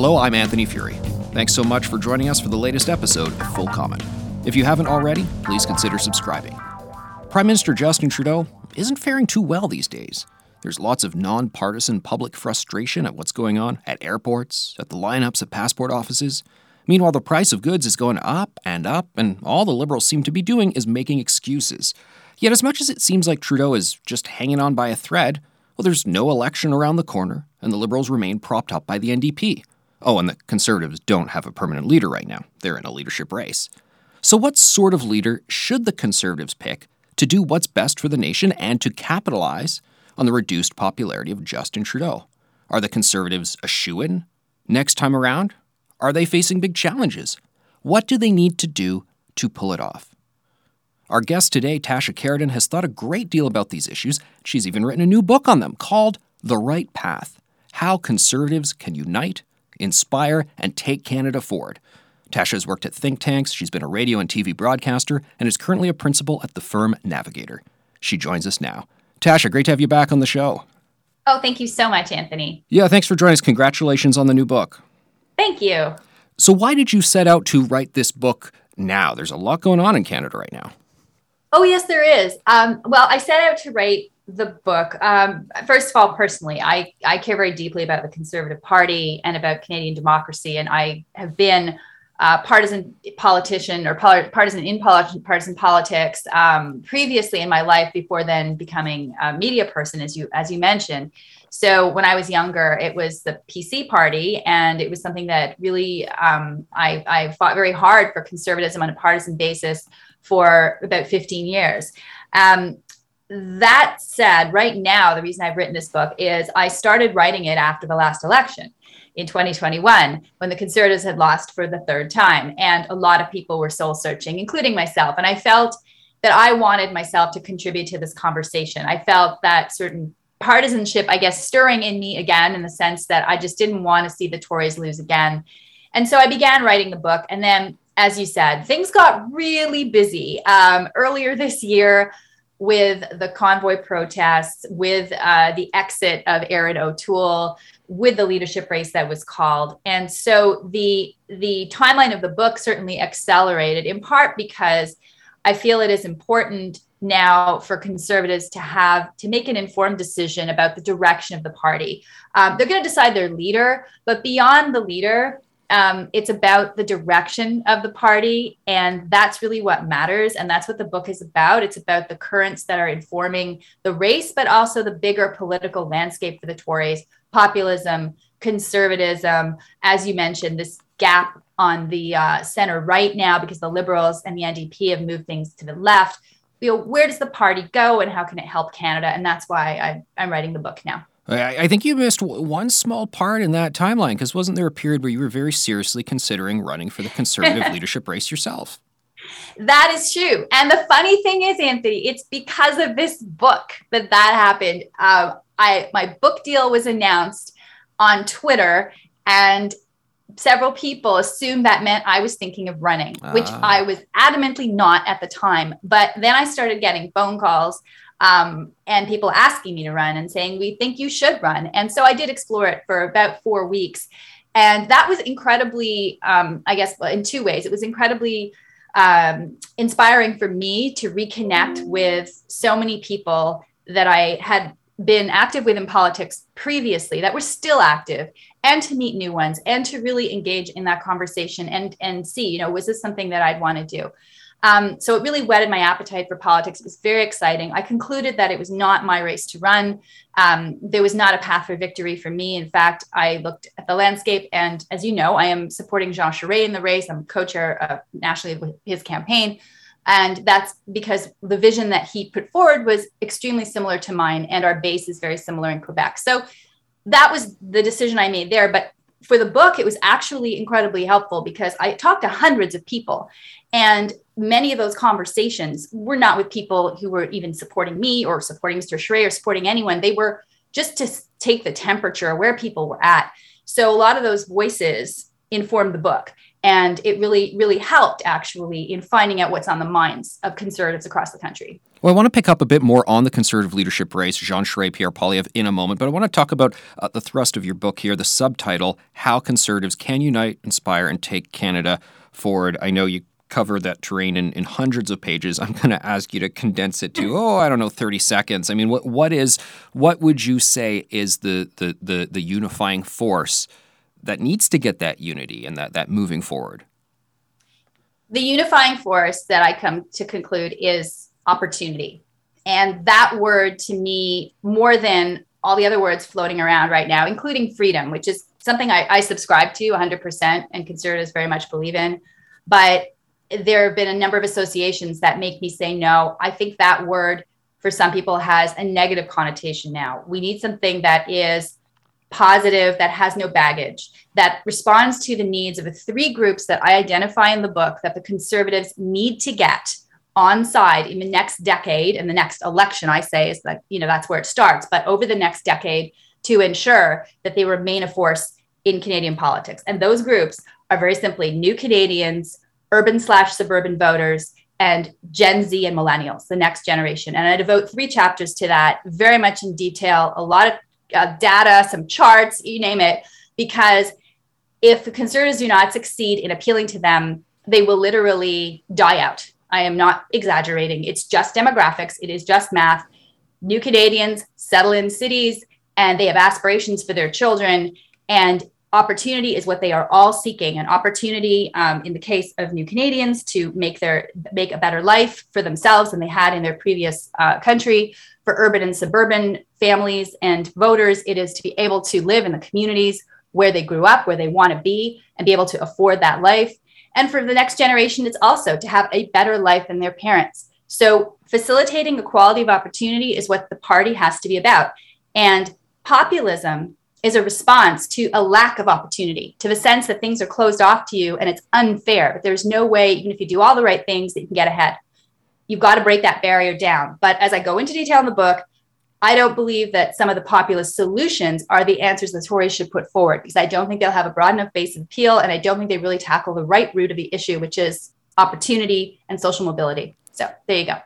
Hello, I'm Anthony Furey. Thanks so much for joining us for the latest episode of Full Comment. If you haven't already, please consider subscribing. Prime Minister Justin Trudeau isn't faring too well these days. There's lots of nonpartisan public frustration at what's going on at airports, at the lineups at passport offices. Meanwhile, the price of goods is going up and up, and all the Liberals seem to be doing is making excuses. Yet, as much as it seems like Trudeau is just hanging on by a thread, well, there's no election around the corner, and the Liberals remain propped up by the NDP. Oh, and the Conservatives don't have a permanent leader right now. They're in a leadership race. So, what sort of leader should the Conservatives pick to do what's best for the nation and to capitalize on the reduced popularity of Justin Trudeau? Are the Conservatives a shoe in next time around? Are they facing big challenges? What do they need to do to pull it off? Our guest today, Tasha Kheiriddin, has thought a great deal about these issues. She's even written a new book on them called The Right Path How Conservatives Can Unite, Inspire, and Take Canada Forward. Tasha has worked at think tanks, she's been a radio and TV broadcaster, and is currently a principal at the firm Navigator. She joins us now. Tasha, great to have you back on the show. Oh, thank you so much, Anthony. Yeah, thanks for joining us. Congratulations on the new book. Thank you. So, why did you set out to write this book now? There's a lot going on in Canada right now. Oh, yes, there is. Um, well, I set out to write the book. Um, first of all, personally, I, I care very deeply about the Conservative Party and about Canadian democracy. And I have been a partisan politician or partisan in partisan politics um, previously in my life before then becoming a media person, as you as you mentioned. So when I was younger, it was the PC party, and it was something that really um, I, I fought very hard for conservatism on a partisan basis for about 15 years. Um, that said, right now, the reason I've written this book is I started writing it after the last election in 2021 when the conservatives had lost for the third time. And a lot of people were soul searching, including myself. And I felt that I wanted myself to contribute to this conversation. I felt that certain partisanship, I guess, stirring in me again in the sense that I just didn't want to see the Tories lose again. And so I began writing the book. And then as you said, things got really busy. Um, earlier this year, with the convoy protests, with uh, the exit of Erin O'Toole, with the leadership race that was called, and so the the timeline of the book certainly accelerated in part because I feel it is important now for conservatives to have to make an informed decision about the direction of the party. Um, they're going to decide their leader, but beyond the leader, um, it's about the direction of the party and that's really what matters and that's what the book is about. It's about the currents that are informing the race but also the bigger political landscape for the tories populism conservatism. As you mentioned this gap on the uh, center right now because the liberals and the ndp have moved things to the left. You know, where does the party go and how can it help canada? And that's why I, i'm writing the book now I, think you missed one small part in that timeline because wasn't there a period where you were very seriously considering running for the conservative leadership race yourself? That is true. And the funny thing is, Anthony, it's because of this book that that happened. Uh, I my book deal was announced on Twitter, and several people assumed that meant I was thinking of running, which ah. I was adamantly not at the time. But then I started getting phone calls um, and people asking me to run and saying, We think you should run. And so I did explore it for about four weeks. And that was incredibly, um, I guess, in two ways. It was incredibly um, inspiring for me to reconnect with so many people that I had been active with in politics previously that were still active and to meet new ones and to really engage in that conversation and and see you know was this something that i'd want to do um, so it really whetted my appetite for politics. It was very exciting. I concluded that it was not my race to run. Um, there was not a path for victory for me. In fact, I looked at the landscape, and as you know, I am supporting Jean Charest in the race. I'm co-chair uh, nationally with his campaign. And that's because the vision that he put forward was extremely similar to mine, and our base is very similar in Quebec. So that was the decision I made there. But for the book, it was actually incredibly helpful because I talked to hundreds of people. And many of those conversations were not with people who were even supporting me or supporting Mr. Charest or supporting anyone. They were just to take the temperature where people were at. So a lot of those voices informed the book. And it really, really helped actually in finding out what's on the minds of conservatives across the country. Well, I want to pick up a bit more on the conservative leadership race, Jean Charest, Pierre Poilievre, in a moment, but I want to talk about uh, the thrust of your book here, the subtitle, How Conservatives Can Unite, Inspire, and Take Canada Forward. I know you cover that terrain in, in hundreds of pages. I'm going to ask you to condense it to, oh, I don't know, 30 seconds. I mean, what what is what would you say is the the the, the unifying force that needs to get that unity and that that moving forward? The unifying force that I come to conclude is opportunity. And that word to me, more than all the other words floating around right now, including freedom, which is something I, I subscribe to 100% and conservatives very much believe in. But there have been a number of associations that make me say no. I think that word for some people has a negative connotation now. We need something that is positive, that has no baggage, that responds to the needs of the three groups that I identify in the book that the conservatives need to get on side in the next decade and the next election, I say is that, you know, that's where it starts, but over the next decade to ensure that they remain a force in Canadian politics. And those groups are very simply new Canadians urban slash suburban voters, and Gen Z and millennials, the next generation. And I devote three chapters to that, very much in detail, a lot of uh, data, some charts, you name it, because if the conservatives do not succeed in appealing to them, they will literally die out. I am not exaggerating. It's just demographics, it is just math. New Canadians settle in cities and they have aspirations for their children. And opportunity is what they are all seeking an opportunity um, in the case of new canadians to make their make a better life for themselves than they had in their previous uh, country. For urban and suburban families and voters it is to be able to live in the communities where they grew up where they want to be and be able to afford that life. And for the next generation it's also to have a better life than their parents. So facilitating equality of opportunity is what the party has to be about. And populism is a response to a lack of opportunity, to the sense that things are closed off to you and it's unfair. There's no way, even if you do all the right things, that you can get ahead. You've got to break that barrier down. But as I go into detail in the book, I don't believe that some of the populist solutions are the answers the Tories should put forward because I don't think they'll have a broad enough base of appeal. And I don't think they really tackle the right root of the issue, which is opportunity and social mobility. So there you go.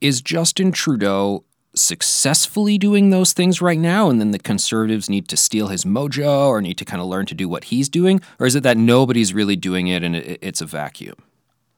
Is Justin Trudeau successfully doing those things right now and then the conservatives need to steal his mojo or need to kind of learn to do what he's doing? Or is it that nobody's really doing it and it's a vacuum?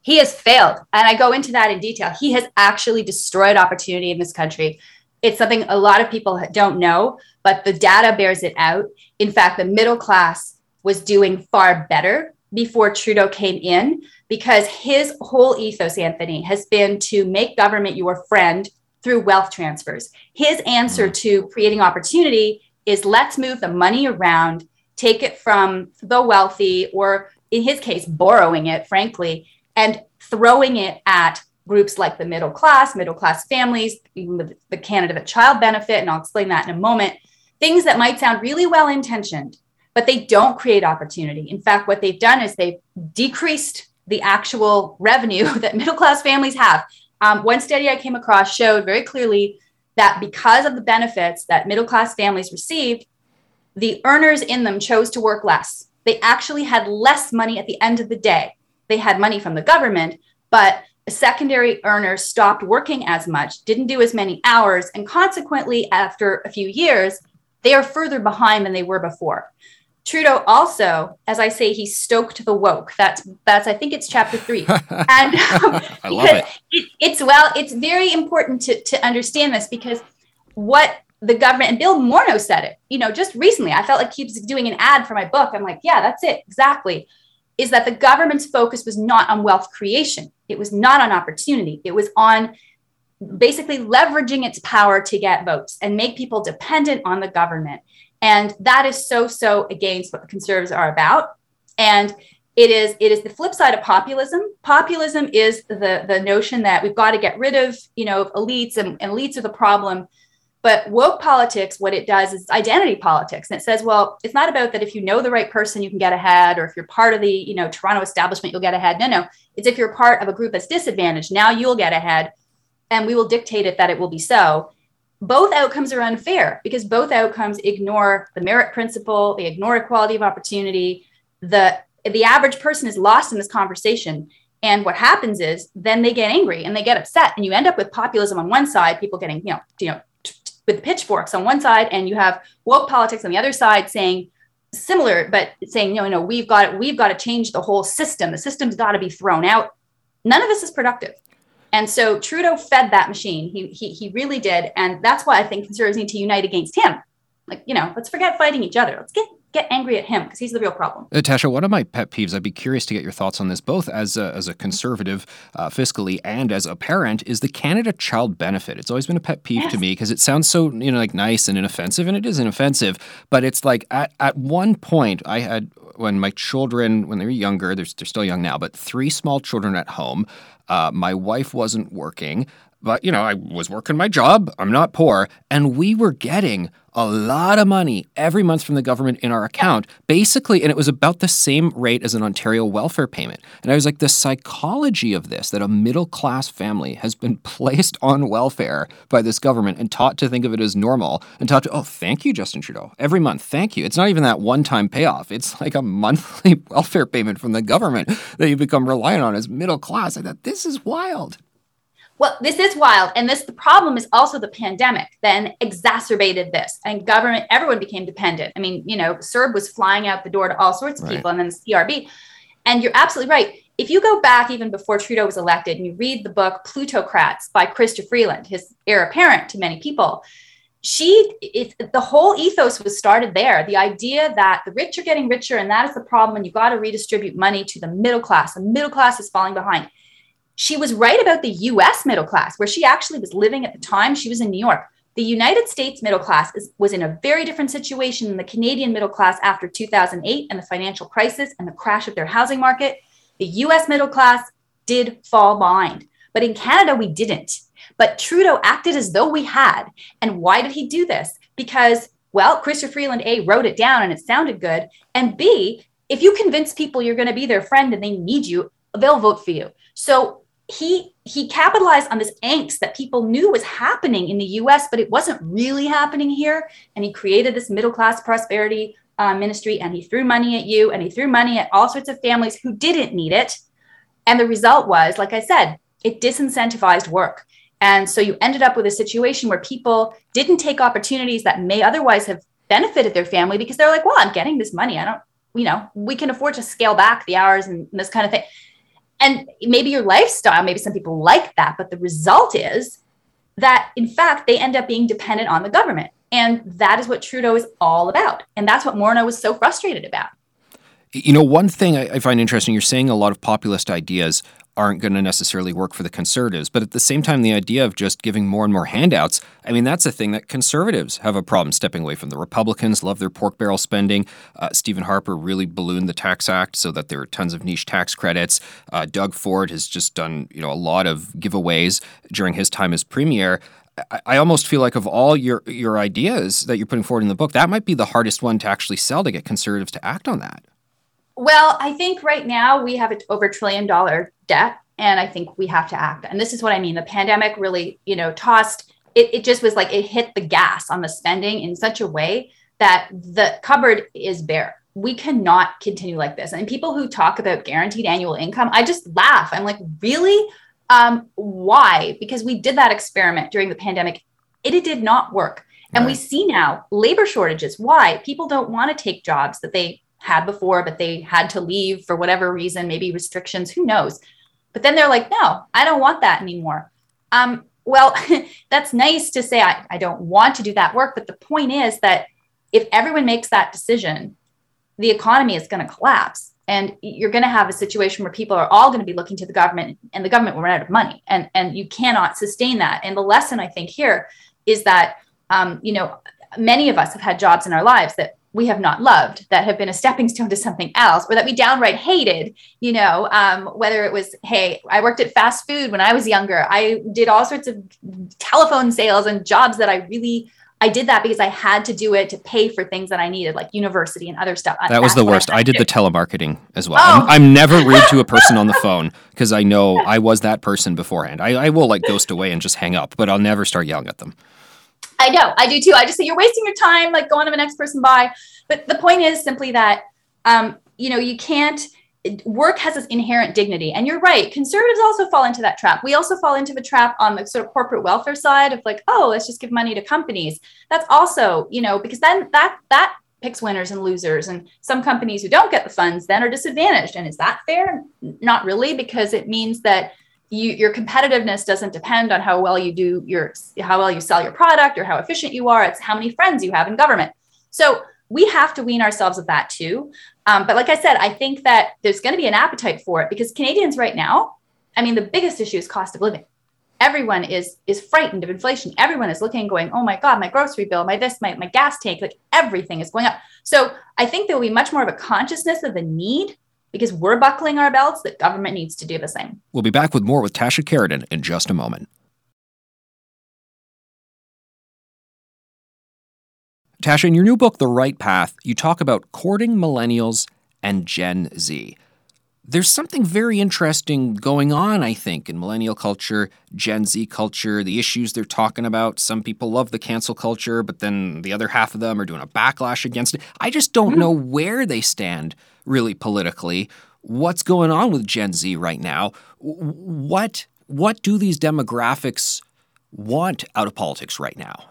He has failed and i go into that in detail. He has actually destroyed opportunity in this country. It's something a lot of people don't know but the data bears it out. In fact the middle class was doing far better before trudeau came in because his whole ethos anthony has been to make government your friend through wealth transfers. His answer mm-hmm. to creating opportunity is let's move the money around, take it from the wealthy, or in his case, borrowing it, frankly, and throwing it at groups like the middle class, middle class families, even the Canada Child Benefit, and I'll explain that in a moment. Things that might sound really well intentioned, but they don't create opportunity. In fact, what they've done is they've decreased the actual revenue that middle class families have um, one study I came across showed very clearly that because of the benefits that middle class families received, the earners in them chose to work less. They actually had less money at the end of the day. They had money from the government, but a secondary earners stopped working as much, didn't do as many hours, and consequently, after a few years, they are further behind than they were before. Trudeau also, as I say, he stoked the woke. That's that's I think it's chapter three, and um, I love it. it. It's well, it's very important to to understand this because what the government and Bill Morneau said it. You know, just recently, I felt like he was doing an ad for my book. I'm like, yeah, that's it exactly. Is that the government's focus was not on wealth creation? It was not on opportunity. It was on basically leveraging its power to get votes and make people dependent on the government and that is so, so against what the conservatives are about. And it is it is the flip side of populism. Populism is the the notion that we've got to get rid of, you know, elites and, and elites are the problem. But woke politics, what it does is identity politics. And it says, well, it's not about that if you know the right person, you can get ahead, or if you're part of the, you know, Toronto establishment, you'll get ahead. No, no. It's if you're part of a group that's disadvantaged, now you'll get ahead. And we will dictate it that it will be so both outcomes are unfair because both outcomes ignore the merit principle, they ignore equality of opportunity. The the average person is lost in this conversation. And what happens is then they get angry and they get upset, and you end up with populism on one side, people getting, you know, you know, with pitchforks on one side, and you have woke politics on the other side saying similar, but saying, no, no, we've got we've got to change the whole system. The system's got to be thrown out. None of this is productive. And so Trudeau fed that machine. He, he, he really did. And that's why I think conservatives need to unite against him. Like, you know, let's forget fighting each other. Let's get get angry at him because he's the real problem. Natasha, one of my pet peeves, I'd be curious to get your thoughts on this, both as a, as a conservative uh, fiscally and as a parent, is the Canada Child Benefit. It's always been a pet peeve yes. to me because it sounds so you know like nice and inoffensive, and it is inoffensive. But it's like at at one point, I had when my children when they were younger, they're, they're still young now, but three small children at home. Uh, my wife wasn't working but you know, I was working my job. I'm not poor, and we were getting a lot of money every month from the government in our account, basically, and it was about the same rate as an Ontario welfare payment. And I was like, the psychology of this that a middle class family has been placed on welfare by this government and taught to think of it as normal and taught to, oh, thank you, Justin Trudeau, every month, thank you. It's not even that one time payoff, it's like a monthly welfare payment from the government that you become reliant on as middle class. I thought, this is wild. Well, this is wild. And this the problem is also the pandemic then exacerbated this. And government, everyone became dependent. I mean, you know, CERB was flying out the door to all sorts of right. people and then the CRB. And you're absolutely right. If you go back even before Trudeau was elected and you read the book Plutocrats by Chrystia Freeland, his heir apparent to many people, she it, the whole ethos was started there the idea that the rich are getting richer and that is the problem and you've got to redistribute money to the middle class the middle class is falling behind she was right about the US middle class, where she actually was living at the time. She was in New York. The United States middle class is, was in a very different situation than the Canadian middle class after 2008 and the financial crisis and the crash of their housing market. The US middle class did fall behind, but in Canada, we didn't. But Trudeau acted as though we had. And why did he do this? Because, well, Chrystia Freeland A wrote it down and it sounded good. And B, if you convince people you're going to be their friend and they need you, they'll vote for you. So he he capitalized on this angst that people knew was happening in the US, but it wasn't really happening here. And he created this middle class prosperity uh, ministry and he threw money at you and he threw money at all sorts of families who didn't need it. And the result was, like I said, it disincentivized work. And so you ended up with a situation where people didn't take opportunities that may otherwise have benefited their family because they're like, well, I'm getting this money. I don't, you know, we can afford to scale back the hours and this kind of thing and maybe your lifestyle, maybe some people like that, but the result is that in fact they end up being dependent on the government. And that is what Trudeau is all about. And that's what Morneau was so frustrated about. You know, one thing I, find interesting, you're saying a lot of populist ideas aren't going to necessarily work for the conservatives. But at the same time, the idea of just giving more and more handouts, I mean, that's a thing that conservatives have a problem stepping away from. The Republicans love their pork barrel spending. Uh, Stephen Harper really ballooned the tax act so that there are tons of niche tax credits. Uh, Doug Ford has just done, you know, a lot of giveaways during his time as premier. I almost feel like of all your your ideas that you're putting forward in the book, that might be the hardest one to actually sell to get conservatives to act on that. Well, I think right now we have an over trillion dollar debt, and I think we have to act. And this is what I mean. The pandemic really, you know, tossed it, it just was like it hit the gas on the spending in such a way that the cupboard is bare. We cannot continue like this. And people who talk about guaranteed annual income, I just laugh. I'm like, really? Um, why? Because we did that experiment during the pandemic. It, it did not work. And right. we see now labor shortages. Why? People don't want to take jobs that they had before, but they had to leave for whatever reason, maybe restrictions, who knows. But then they're like, no, I don't want that anymore. Um, well, that's nice to say, I, I don't want to do that work. But the point is that if everyone makes that decision, the economy is going to collapse. And you're going to have a situation where people are all going to be looking to the government and the government will run out of money. And, and you cannot sustain that. And the lesson I think here is that, um, you know, many of us have had jobs in our lives that we have not loved that have been a stepping stone to something else or that we downright hated you know um, whether it was hey i worked at fast food when i was younger i did all sorts of telephone sales and jobs that i really I did that because I had to do it to pay for things that I needed, like university and other stuff. That was the worst. I, I did the telemarketing as well. Oh. I'm, I'm, never rude to a person on the phone because I know I was that person beforehand. I, I will like ghost away and just hang up, but I'll never start yelling at them. I know, I do too. I just say you're wasting your time, like going to the next person by. But the point is simply that, um, you know, you can't work has this inherent dignity. And you're right, conservatives also fall into that trap. We also fall into the trap on the sort of corporate welfare side of like, oh, let's just give money to companies. That's also, you know, because then that that picks winners and losers. And some companies who don't get the funds then are disadvantaged. And is that fair? Not really, because it means that you, your competitiveness doesn't depend on how well you do your how well you sell your product or how efficient you are. It's how many friends you have in government. So we have to wean ourselves of that too. Um, but like I said, I think that there's going to be an appetite for it because Canadians right now, I mean, the biggest issue is cost of living. Everyone is is frightened of inflation. Everyone is looking, going, "Oh my God, my grocery bill, my this, my my gas tank, like everything is going up." So I think there will be much more of a consciousness of the need because we're buckling our belts that government needs to do the same. We'll be back with more with Tasha Kheiriddin in just a moment. Tasha, in your new book, The Right Path, you talk about courting millennials and Gen Z. There's something very interesting going on, I think, in millennial culture, Gen Z culture, the issues they're talking about. Some people love the cancel culture, but then the other half of them are doing a backlash against it. I just don't mm-hmm. know where they stand really politically. What's going on with Gen Z right now? What what do these demographics want out of politics right now?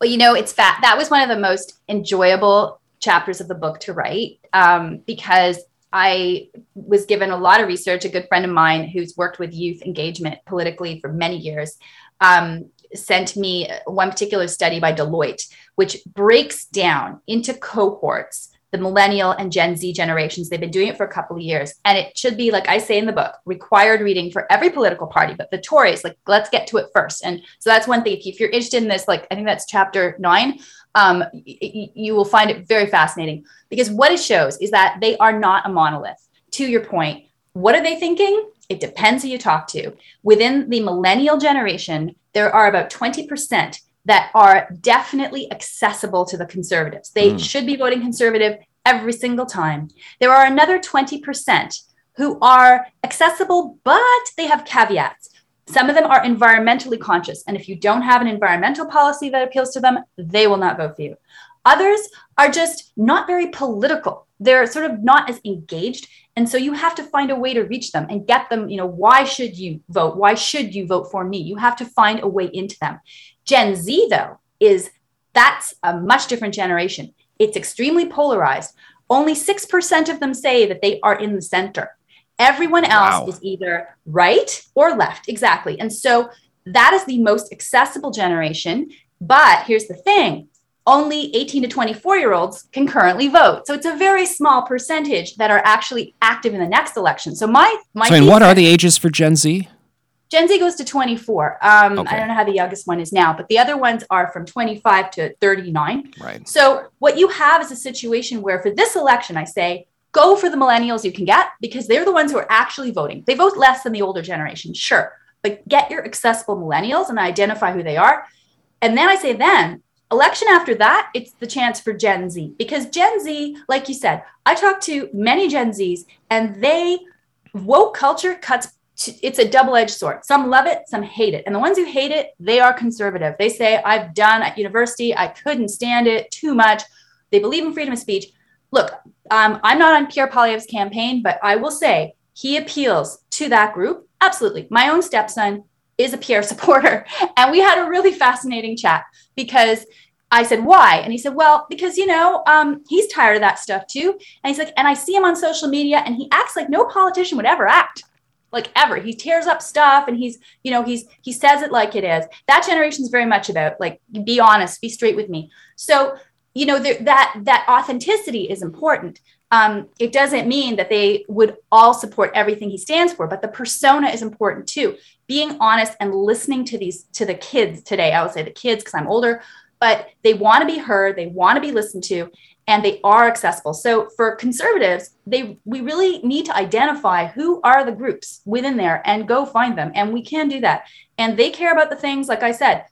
Well, you know, it's fat. That was one of the most enjoyable chapters of the book to write um, because I was given a lot of research. A good friend of mine who's worked with youth engagement politically for many years um, sent me one particular study by Deloitte, which breaks down into cohorts the millennial and Gen Z generations. They've been doing it for a couple of years. And it should be, like I say in the book, required reading for every political party. But the Tories, like, let's get to it first. And so that's one thing. If you're interested in this, like, I think that's chapter nine, um, y- you will find it very fascinating because what it shows is that they are not a monolith. To your point, what are they thinking? It depends who you talk to. Within the millennial generation, there are about 20% that are definitely accessible to the conservatives. They mm. should be voting conservative every single time. There are another 20% who are accessible, but they have caveats. Some of them are environmentally conscious. And if you don't have an environmental policy that appeals to them, they will not vote for you. Others are just not very political. They're sort of not as engaged. And so you have to find a way to reach them and get them, you know, why should you vote? Why should you vote for me? You have to find a way into them. Gen Z, though, is that's a much different generation. It's extremely polarized. Only 6% of them say that they are in the center. Everyone else wow. is either right or left. Exactly. And so that is the most accessible generation. But here's the thing only 18 to 24 year olds can currently vote. So it's a very small percentage that are actually active in the next election. So my my So what are the ages for Gen Z? Gen Z goes to 24. Um, okay. I don't know how the youngest one is now, but the other ones are from 25 to 39. Right. So what you have is a situation where for this election, I say, go for the millennials you can get because they're the ones who are actually voting. They vote less than the older generation, sure, but get your accessible millennials and identify who they are. And then I say, then election after that, it's the chance for Gen Z because Gen Z, like you said, I talked to many Gen Zs and they woke culture cuts it's a double-edged sword. Some love it, some hate it. And the ones who hate it, they are conservative. They say, I've done at university, I couldn't stand it too much. They believe in freedom of speech. Look, um, I'm not on Pierre Poilievre's campaign, but I will say he appeals to that group. Absolutely. My own stepson is a Pierre supporter. And we had a really fascinating chat because I said, why? And he said, well, because, you know, um, he's tired of that stuff too. And he's like, and I see him on social media and he acts like no politician would ever act like ever. He tears up stuff and he's, you know, he's he says it like it is. That generation is very much about like be honest, be straight with me. So, you know, there, that that authenticity is important. Um, it doesn't mean that they would all support everything he stands for, but the persona is important too. Being honest and listening to these to the kids today. I would say the kids because I'm older, but they want to be heard, they want to be listened to, and they are accessible. So for conservatives, they we really need to identify who are the groups within there and go find them. And we can do that. And they care about the things like I said,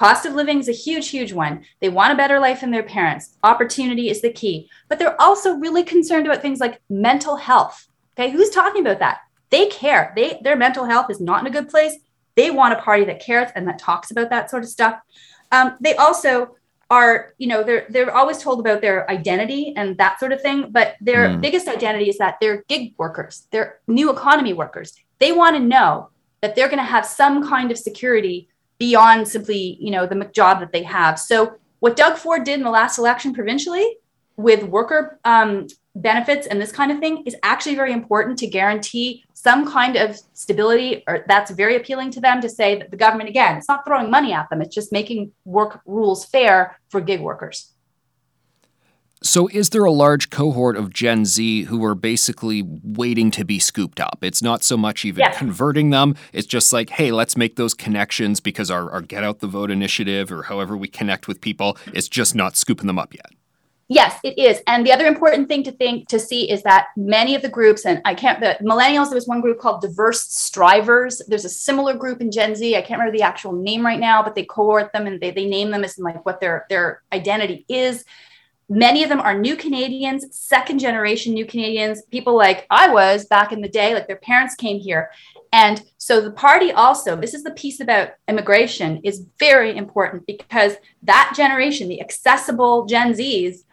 cost of living is a huge huge one. They want a better life than their parents. Opportunity is the key. But they're also really concerned about things like mental health. Okay? Who's talking about that? They care. They their mental health is not in a good place. They want a party that cares and that talks about that sort of stuff. Um, they also are you know they're they're always told about their identity and that sort of thing but their mm. biggest identity is that they're gig workers they're new economy workers they want to know that they're going to have some kind of security beyond simply you know the job that they have. So what doug ford did in the last election provincially with worker um, benefits and this kind of thing is actually very important to guarantee some kind of stability or that's very appealing to them to say that the government again it's not throwing money at them. It's just making work rules fair for gig workers so is there a large cohort of gen z who are basically waiting to be scooped up it's not so much even yes. converting them it's just like hey let's make those connections because our, our get out the vote initiative or however we connect with people is just not scooping them up yet Yes, it is. And the other important thing to think to see is that many of the groups, and I can't, the millennials, there was one group called Diverse Strivers. There's a similar group in Gen Z. I can't remember the actual name right now, but they cohort them and they, they name them as like what their, their identity is. Many of them are new Canadians, second generation new Canadians, people like I was back in the day, like their parents came here. And so the party also, this is the piece about immigration, is very important because that generation, the accessible Gen Zs,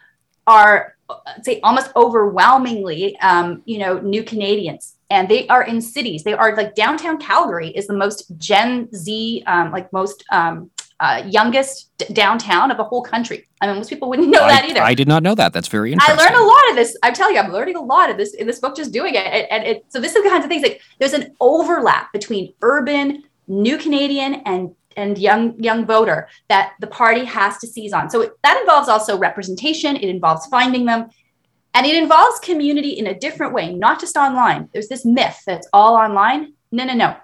are say almost overwhelmingly um, you know new canadians and they are in cities they are like downtown calgary is the most gen z um, like most um, uh, youngest d- downtown of the whole country i mean most people wouldn't know I, that either i did not know that that's very interesting i learned a lot of this i'm telling you i'm learning a lot of this in this book just doing it and, it, so this is the kinds of things like there's an overlap between urban new canadian and and young young voter that the party has to seize on. So it, that involves also representation. It involves finding them, and it involves community in a different way, not just online. There's this myth that it's all online. No, no, no.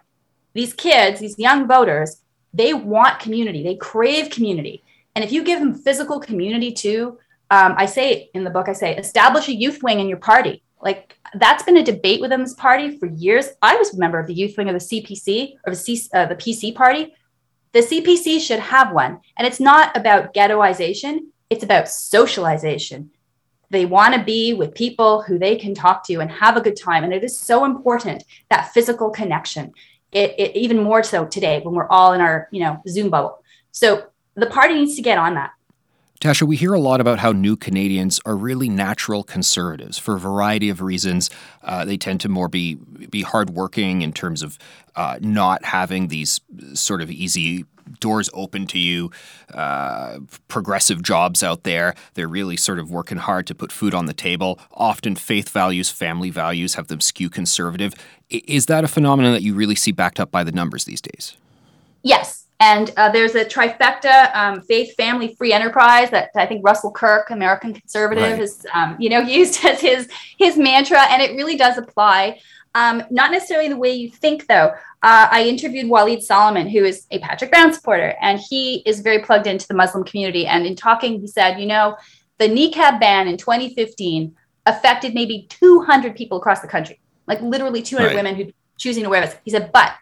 These kids, these young voters, they want community. They crave community, and if you give them physical community too, um, I say in the book, I say establish a youth wing in your party. Like that's been a debate within this party for years. I was a member of the youth wing of the CPC or the, C, uh, the PC party the CPC should have one. And it's not about ghettoization, it's about socialization. They want to be with people who they can talk to and have a good time. And it is so important that physical connection. It, it even more so today when we're all in our, you know, Zoom bubble. So the party needs to get on that. Tasha, we hear a lot about how new Canadians are really natural conservatives for a variety of reasons. Uh, they tend to more be be hardworking in terms of uh, not having these sort of easy doors open to you, uh, progressive jobs out there. They're really sort of working hard to put food on the table. Often, faith values, family values have them skew conservative. Is that a phenomenon that you really see backed up by the numbers these days? Yes, and uh, there's a trifecta um, faith, family, free enterprise that I think Russell Kirk, American conservative, right. has um, you know used as his his mantra, and it really does apply. Um, not necessarily the way you think, though. Uh, I interviewed Walied Soliman, who is a Patrick Brown supporter, and he is very plugged into the Muslim community. And in talking, he said, you know, the niqab ban in 2015 affected maybe 200 people across the country, like literally 200 right. women who choosing to wear this. He said, but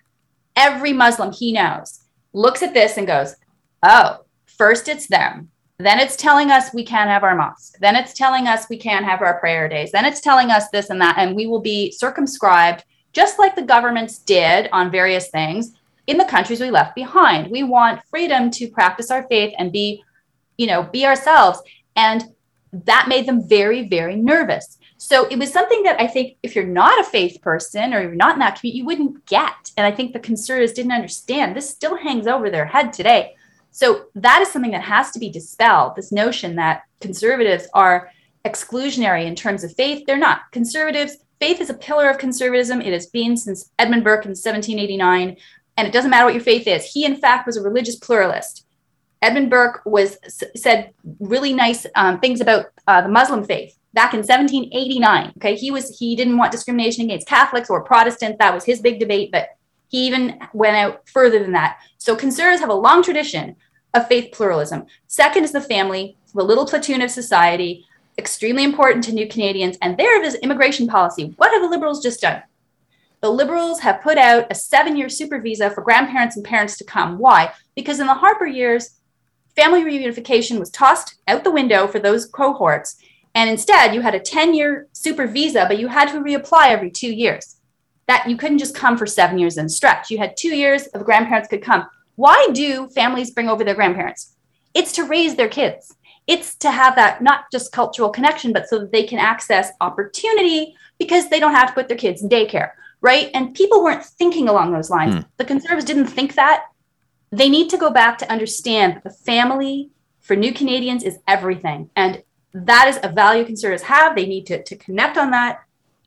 every Muslim he knows looks at this and goes, oh, first it's them. Then it's telling us we can't have our mosque. Then it's telling us we can't have our prayer days. Then it's telling us this and that. And we will be circumscribed, just like the governments did on various things in the countries we left behind. We want freedom to practice our faith and be, you know, be ourselves. And that made them very, very nervous. So it was something that I think if you're not a faith person or you're not in that community, you wouldn't get. And I think the conservatives didn't understand. This still hangs over their head today. So that is something that has to be dispelled. This notion that conservatives are exclusionary in terms of faith. They're not. Conservatives, faith is a pillar of conservatism. It has been since Edmund Burke in 1789. And it doesn't matter what your faith is. He, in fact, was a religious pluralist. Edmund Burke was said really nice um, things about uh, the Muslim faith back in 1789. Okay, he was he didn't want discrimination against Catholics or Protestants. That was his big debate, but he even went out further than that. So conservatives have a long tradition of faith pluralism. Second is the family, the little platoon of society, extremely important to new Canadians. And there is immigration policy. What have the Liberals just done? The Liberals have put out a seven year super visa for grandparents and parents to come. Why? Because in the Harper years, family reunification was tossed out the window for those cohorts and instead, you had a 10 year super visa, but you had to reapply every two years. That you couldn't just come for seven years and stretch. You had two years of grandparents could come. Why do families bring over their grandparents? It's to raise their kids. It's to have that not just cultural connection, but so that they can access opportunity because they don't have to put their kids in daycare, right? And people weren't thinking along those lines. Hmm. The conservatives didn't think that. They need to go back to understand that the family for new Canadians is everything. And that is a value conservatives have. They need to, to connect on that.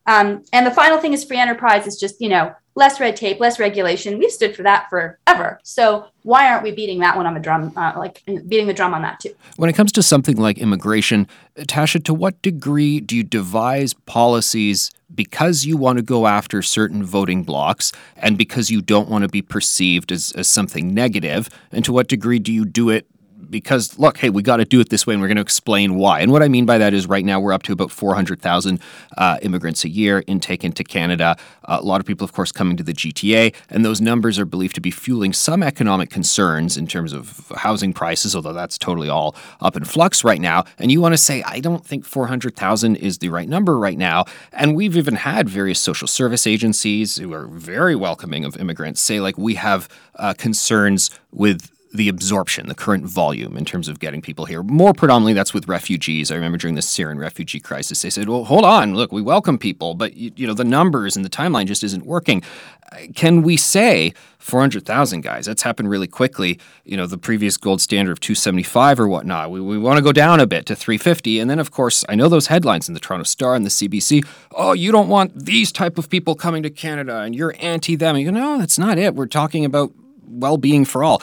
Um, and the final thing is free enterprise is just, you know, less red tape, less regulation. We've stood for that forever. So why aren't we beating that one on the drum, uh, like beating the drum on that too? When it comes to something like immigration, Tasha, to what degree do you devise policies because you want to go after certain voting blocks and because you don't want to be perceived as, as something negative? And to what degree do you do it because look, hey, we got to do it this way, and we're going to explain why. And what I mean by that is, right now we're up to about 400,000 uh, immigrants a year intake into Canada. Uh, a lot of people, of course, coming to the GTA, and those numbers are believed to be fueling some economic concerns in terms of housing prices, although that's totally all up in flux right now. And you want to say, I don't think 400,000 is the right number right now. And we've even had various social service agencies who are very welcoming of immigrants say, like, we have uh, concerns with the absorption, the current volume in terms of getting people here. More predominantly, that's with refugees. I remember during the Syrian refugee crisis, they said, "Well, hold on, look, we welcome people, but you, you know the numbers and the timeline just isn't working." Uh, can we say 400,000 guys? That's happened really quickly. You know, the previous gold standard of 275 or whatnot. We, we want to go down a bit to 350, and then of course, I know those headlines in the Toronto Star and the CBC. Oh, you don't want these type of people coming to Canada, and you're anti them. You know, that's not it. We're talking about well-being for all.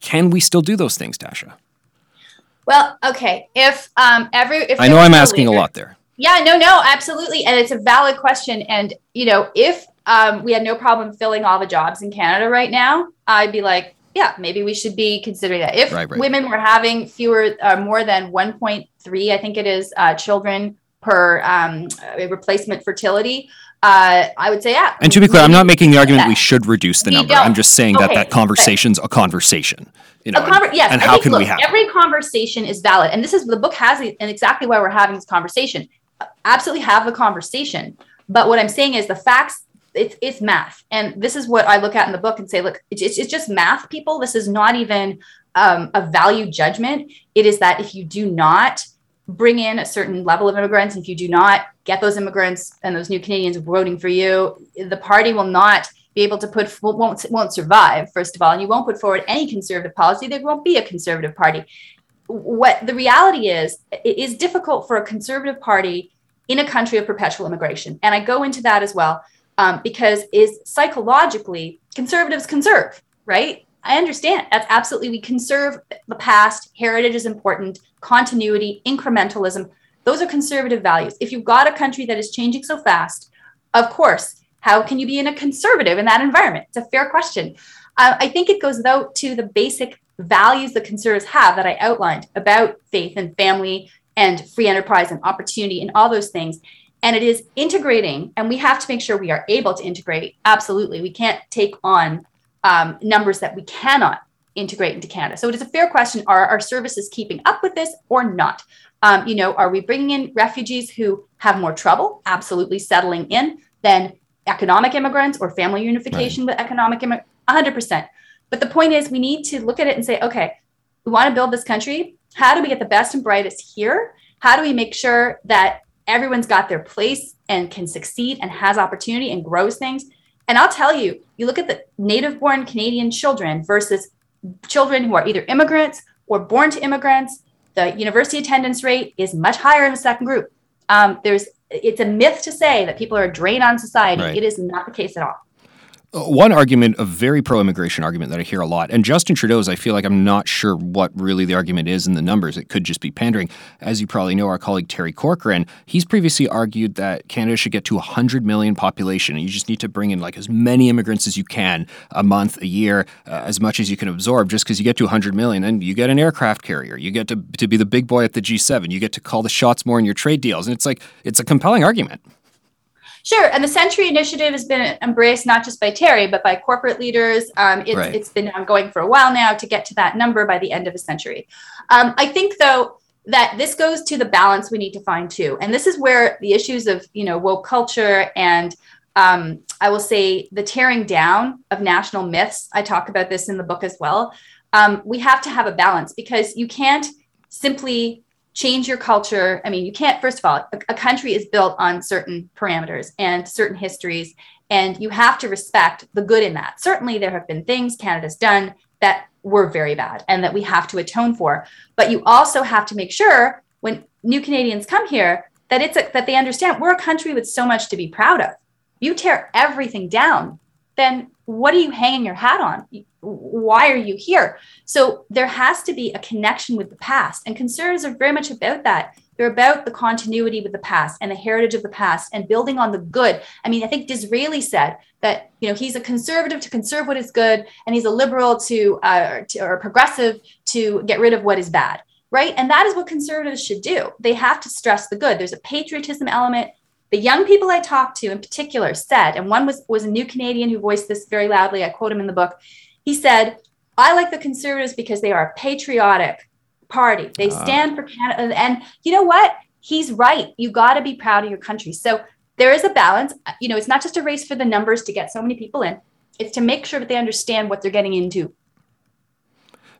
Can we still do those things, Tasha? Well, okay. If um, every, if I know I'm asking leader, a lot there. Yeah, no, no, absolutely, and it's a valid question. And you know, if um, we had no problem filling all the jobs in Canada right now, I'd be like, yeah, maybe we should be considering that. If right, right. women were having fewer, uh, more than 1.3, I think it is, uh, children per um, replacement fertility, uh, I would say, yeah. And to be clear, I'm not making the argument that. we should reduce the we number. Don't. I'm just saying okay, that that conversation's a conversation. You know, conver- and, yes, and how think, can look, we have every conversation is valid, and this is the book has and exactly why we're having this conversation. Absolutely have the conversation, but what I'm saying is the facts. It's it's math, and this is what I look at in the book and say, look, it's, it's just math, people. This is not even um, a value judgment. It is that if you do not bring in a certain level of immigrants. If you do not get those immigrants and those new Canadians voting for you, the party will not be able to put won't won't survive first of all, and you won't put forward any conservative policy. There won't be a conservative party. What the reality is, it is difficult for a conservative party in a country of perpetual immigration, and I go into that as well um, because is psychologically conservatives conserve, right? I understand. That's absolutely, we conserve the past. Heritage is important, continuity, incrementalism. Those are conservative values. If you've got a country that is changing so fast, of course, how can you be in a conservative in that environment? It's a fair question. Uh, I think it goes, though, to the basic values that conservatives have that I outlined about faith and family and free enterprise and opportunity and all those things. And it is integrating, and we have to make sure we are able to integrate. Absolutely. We can't take on um, numbers that we cannot integrate into Canada. So it is a fair question: Are our services keeping up with this or not? Um, you know, are we bringing in refugees who have more trouble absolutely settling in than economic immigrants or family unification right. with economic immigrants? 100%. But the point is, we need to look at it and say, okay, we want to build this country. How do we get the best and brightest here? How do we make sure that everyone's got their place and can succeed and has opportunity and grows things? And I'll tell you, you look at the native born Canadian children versus children who are either immigrants or born to immigrants, the university attendance rate is much higher in the second group. Um, there's it's a myth to say that people are a drain on society. Right. It is not the case at all. One argument, a very pro immigration argument that I hear a lot, and Justin Trudeau's, I feel like I'm not sure what really the argument is in the numbers. It could just be pandering. As you probably know, our colleague Terry Corcoran, he's previously argued that Canada should get to 100 million population, and you just need to bring in like as many immigrants as you can a month, a year, uh, as much as you can absorb. Just because you get to 100 million, then you get an aircraft carrier, you get to, to be the big boy at the G7, you get to call the shots more in your trade deals. And it's like, it's a compelling argument. Sure, and the Century Initiative has been embraced not just by Terry, but by corporate leaders. Um, it's, right. it's been ongoing for a while now to get to that number by the end of a century. Um, I think, though, that this goes to the balance we need to find too, and this is where the issues of you know woke culture and um, I will say the tearing down of national myths. I talk about this in the book as well. um, we have to have a balance because you can't simply change your culture. I mean, you can't, first of all, a, a country is built on certain parameters and certain histories, and you have to respect the good in that. Certainly, there have been things Canada's done that were very bad and that we have to atone for. But you also have to make sure when new Canadians come here that it's a, that they understand we're a country with so much to be proud of. You tear everything down, then what are you hanging your hat on? Why are you here? So there has to be a connection with the past, and conservatives are very much about that. They're about the continuity with the past and the heritage of the past and building on the good. I mean, I think Disraeli said that you know he's a conservative to conserve what is good, and he's a liberal to, uh, to or progressive to get rid of what is bad right? And that is what conservatives should do. They have to stress the good. There's a patriotism element. The young people I talked to in particular said, and one was, was a new Canadian who voiced this very loudly. I quote him in the book. He said, I like the conservatives because they are a patriotic party. They uh, stand for Canada. And you know what? He's right. You got to be proud of your country. So there is a balance. You know, it's not just a race for the numbers to get so many people in, it's to make sure that they understand what they're getting into.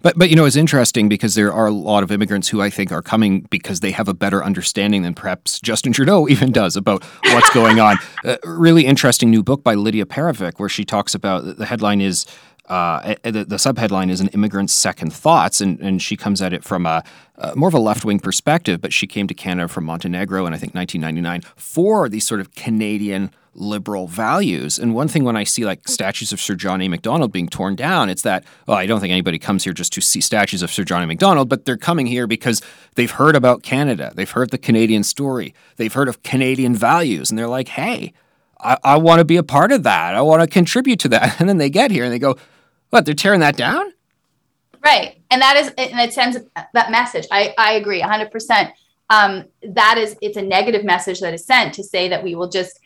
But but you know it's interesting because there are a lot of immigrants who I think are coming because they have a better understanding than perhaps Justin Trudeau even does about what's going on. A really interesting new book by Lydia Perovic where she talks about the headline is uh, the, the subheadline is an immigrant's second thoughts, and, and she comes at it from a, uh, more of a left wing perspective. But she came to Canada from Montenegro in I think 1999 for these sort of Canadian liberal values. And one thing when I see like statues of Sir John A. Macdonald being torn down, it's that, well, I don't think anybody comes here just to see statues of Sir John A. Macdonald, but they're coming here because they've heard about Canada. They've heard the Canadian story. They've heard of Canadian values. And they're like, hey, I, I want to be a part of that. I want to contribute to that. And then they get here and they go, what, they're tearing that down? Right. And that is, and it sends that message. I, I agree 100%. Um, that is, it's a negative message that is sent to say that we will just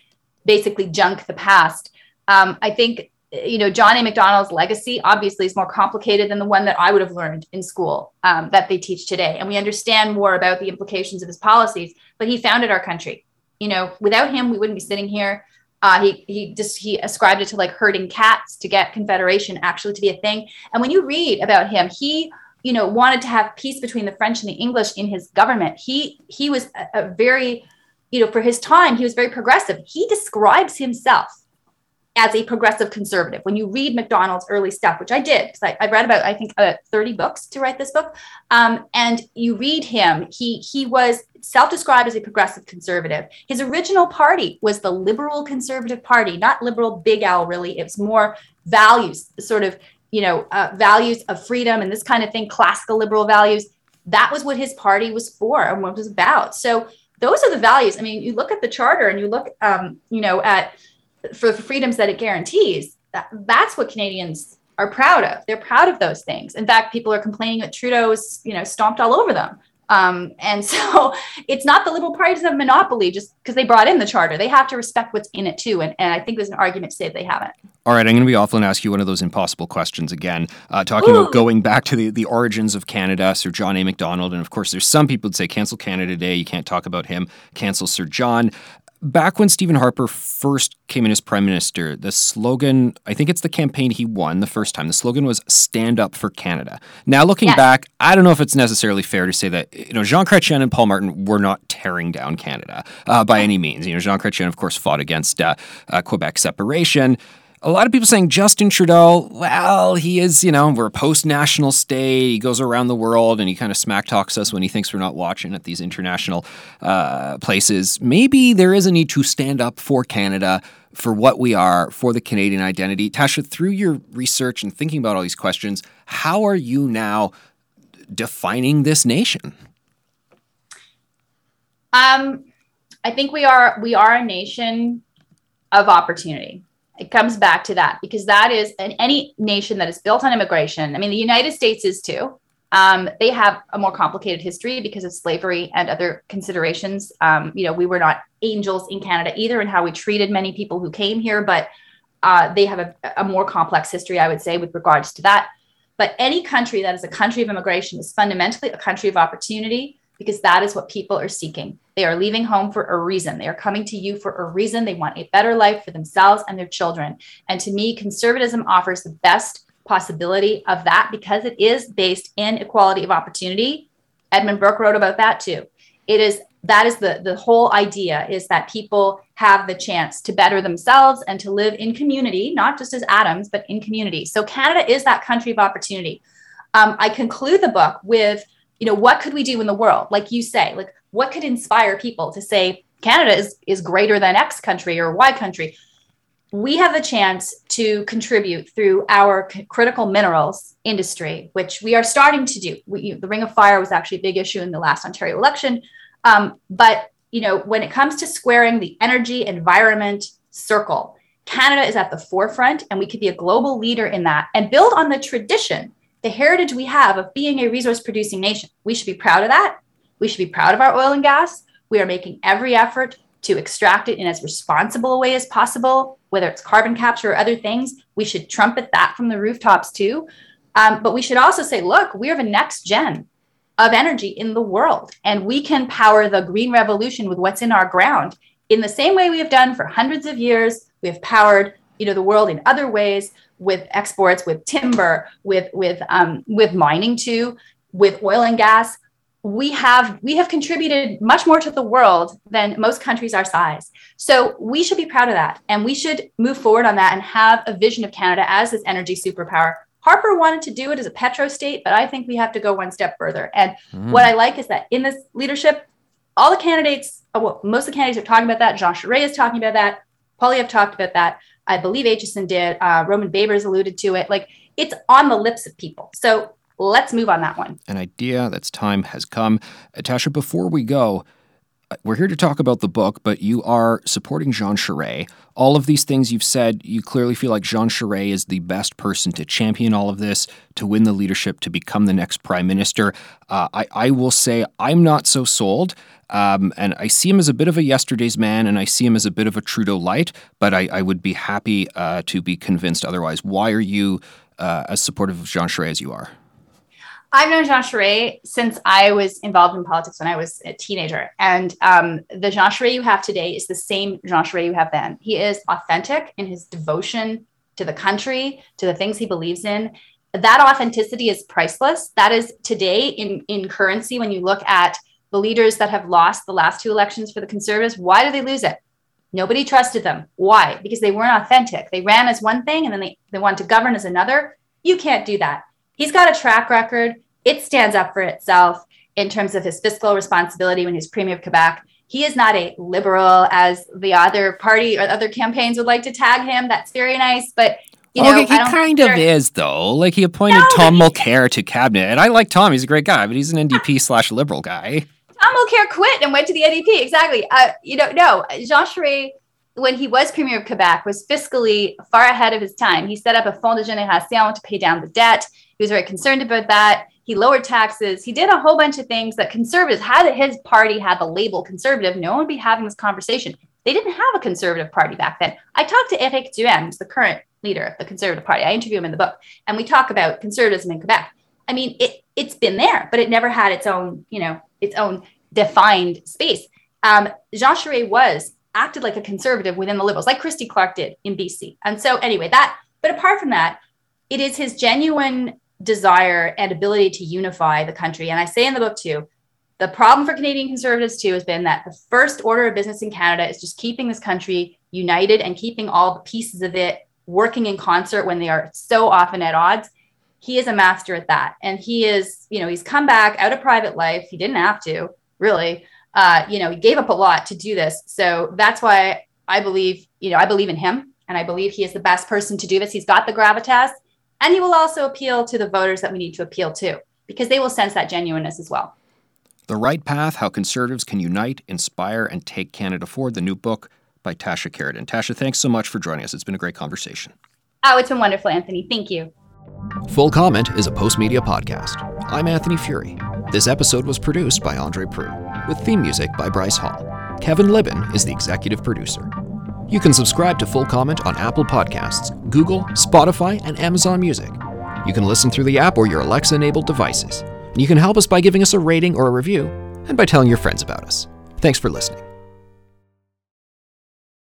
basically junk the past. Um, I think you know John A. Macdonald's legacy obviously is more complicated than the one that I would have learned in school um, that they teach today, and we understand more about the implications of his policies. But he founded our country. You know, without him, we wouldn't be sitting here. Uh, he he just he ascribed it to like herding cats to get Confederation actually to be a thing. And when you read about him, he you know wanted to have peace between the French and the English in his government. He he was a, a very you know, for his time, he was very progressive. He describes himself as a progressive conservative. When you read Macdonald's early stuff, which I did, because I, I, read about, I think, uh, 30 books to write this book, um, and you read him, he, he was self-described as a progressive conservative. His original party was the Liberal Conservative Party, not liberal big L, really. It was more values, sort of, you know, uh, values of freedom and this kind of thing, classical liberal values. That was what his party was for and what it was about. So those are the values. I mean, you look at the charter and you look, um, you know, at for the freedoms that it guarantees. That, that's what Canadians are proud of. They're proud of those things. In fact, people are complaining that Trudeau's, you know, stomped all over them. Um, and so it's not the Liberal Party doesn't have monopoly just because they brought in the charter. They have to respect what's in it too. And, and I think there's an argument to say they haven't. All right, I'm going to be awful and ask you one of those impossible questions again. Uh, talking Ooh. about going back to the, the origins of Canada, Sir John A. Macdonald. And of course, there's some people that say cancel Canada Day. You can't talk about him. Cancel Sir John back when Stephen Harper first came in as prime minister, the slogan, I think it's the campaign he won the first time, the slogan was stand up for Canada. Now, looking yes. back, I don't know if it's necessarily fair to say that, you know, Jean Chrétien and Paul Martin were not tearing down Canada uh, by any means. You know, Jean Chrétien, of course, fought against uh, uh, Quebec separation a lot of people saying Justin Trudeau, well, he is, you know, we're a post national state. He goes around the world and he kind of smack talks us when he thinks we're not watching at these international uh, places. Maybe there is a need to stand up for Canada, for what we are, for the Canadian identity. Tasha, through your research and thinking about all these questions, how are you now defining this nation? Um, I think we are we are a nation of opportunity it comes back to that because that is in any nation that is built on immigration. I mean, the United States is too. Um, they have a more complicated history because of slavery and other considerations. Um, you know, we were not angels in Canada either in how we treated many people who came here, but uh, they have a, a more complex history, I would say, with regards to that. But any country that is a country of immigration is fundamentally a country of opportunity because that is what people are seeking. They are leaving home for a reason. They are coming to you for a reason. They want a better life for themselves and their children. And to me, conservatism offers the best possibility of that because it is based in equality of opportunity. Edmund Burke wrote about that too. It is that is the the whole idea is that people have the chance to better themselves and to live in community, not just as atoms, but in community. So Canada is that country of opportunity. Um, I conclude the book with, you know, what could we do in the world? Like you say, like what could inspire people to say Canada is is greater than X country or Y country? we have a chance to contribute through our c- critical minerals industry, which we are starting to do. We, you the Ring of Fire was actually a big issue in the last Ontario election, um, but you know, when it comes to squaring the energy environment circle, Canada is at the forefront, and we could be a global leader in that and build on the tradition, the heritage we have of being a resource producing nation. We should be proud of that. We should be proud of our oil and gas. We are making every effort to extract it in as responsible a way as possible, whether it's carbon capture or other things. We should trumpet that from the rooftops too. Um, but we should also say, look, we are the next gen of energy in the world, and we can power the green revolution with what's in our ground in the same way we have done for hundreds of years. We have powered, you know, the world in other ways with exports, with timber, with with um, with mining too, with oil and gas we have we have contributed much more to the world than most countries our size. So we should be proud of that. And we should move forward on that and have a vision of canada as this energy superpower. Harper wanted to do it as a petro state but i think we have to go one step further. And mm. what i like is that in this leadership all the candidates uh, well, most of the candidates are talking about that. Jean charest is talking about that. Poilievre talked about that. I believe aitchison did. Uh, roman babers alluded to it. Like it's on the lips of people. So let's move on that one. An idea that's time has come. Tasha, before we go, uh, we're here to talk about the book, but you are supporting Jean Charest. All of these things you've said, you clearly feel like Jean Charest is the best person to champion all of this, to win the leadership, to become the next prime minister. Uh, I, I, will say I'm not so sold. Um, and I see him as a bit of a yesterday's man, and I see him as a bit of a Trudeau light, but I, I would be happy uh, to be convinced otherwise. Why are you uh, as supportive of Jean Charest as you are? I've known Jean Charest since I was involved in politics when I was a teenager. And um, the Jean Charest you have today is the same Jean Charest you have then. He is authentic in his devotion to the country, to the things he believes in. That authenticity is priceless. That is today in, in currency when you look at the leaders that have lost the last two elections for the conservatives. Why did they lose it? Nobody trusted them. Why? Because they weren't authentic. They ran as one thing and then they, they wanted to govern as another. You can't do that. He's got a track record it stands up for itself in terms of his fiscal responsibility when he's premier of Quebec. He is not a liberal as the other party or other campaigns would like to tag him. That's very nice, but you know, he kind of is though. Like he appointed no, Tom Mulcair to cabinet, and I like Tom. He's a great guy, but he's an NDP slash liberal guy. Tom Mulcair quit and went to the NDP. Exactly. Uh, you know, no, Jean Charest, when he was premier of Quebec, was fiscally far ahead of his time. He set up a Fonds de Génération to pay down the debt. He was very concerned about that. He lowered taxes. He did a whole bunch of things that conservatives had. His party had the label conservative. No one would be having this conversation. They didn't have a conservative party back then. I talked to Eric Duhaime, the current leader of the Conservative Party. I interview him in the book, and we talk about conservatism in Quebec. I mean, it it's been there, but it never had its own, you know, its own defined space. Um, Jean Charest was acted like a conservative within the Liberals, like Christy Clark did in BC. And so, anyway, that. But apart from that, it is his genuine desire and ability to unify the country. And I say in the book too, the problem for Canadian conservatives too has been that the first order of business in Canada is just keeping this country united and keeping all the pieces of it working in concert when they are so often at odds. He is a master at that. And he is, you know, he's come back out of private life. He didn't have to, really. Uh, you know, he gave up a lot to do this. So that's why I believe, you know, I believe in him and I believe he is the best person to do this. He's got the gravitas and he will also appeal to the voters that we need to appeal to because they will sense that genuineness as well. The Right Path How Conservatives Can Unite, Inspire, and Take Canada Forward, the new book by Tasha Kheiriddin. Tasha, thanks so much for joining us. It's been a great conversation. Oh, it's been wonderful, Anthony. Thank you. Full Comment is a Postmedia podcast. I'm Anthony Furey. This episode was produced by Andre Proulx, with theme music by Bryce Hall. Kevin Libin is the executive producer. You can subscribe to Full Comment on Apple Podcasts, Google, Spotify, and Amazon Music. You can listen through the app or your Alexa enabled devices. And you can help us by giving us a rating or a review, and by telling your friends about us. Thanks for listening.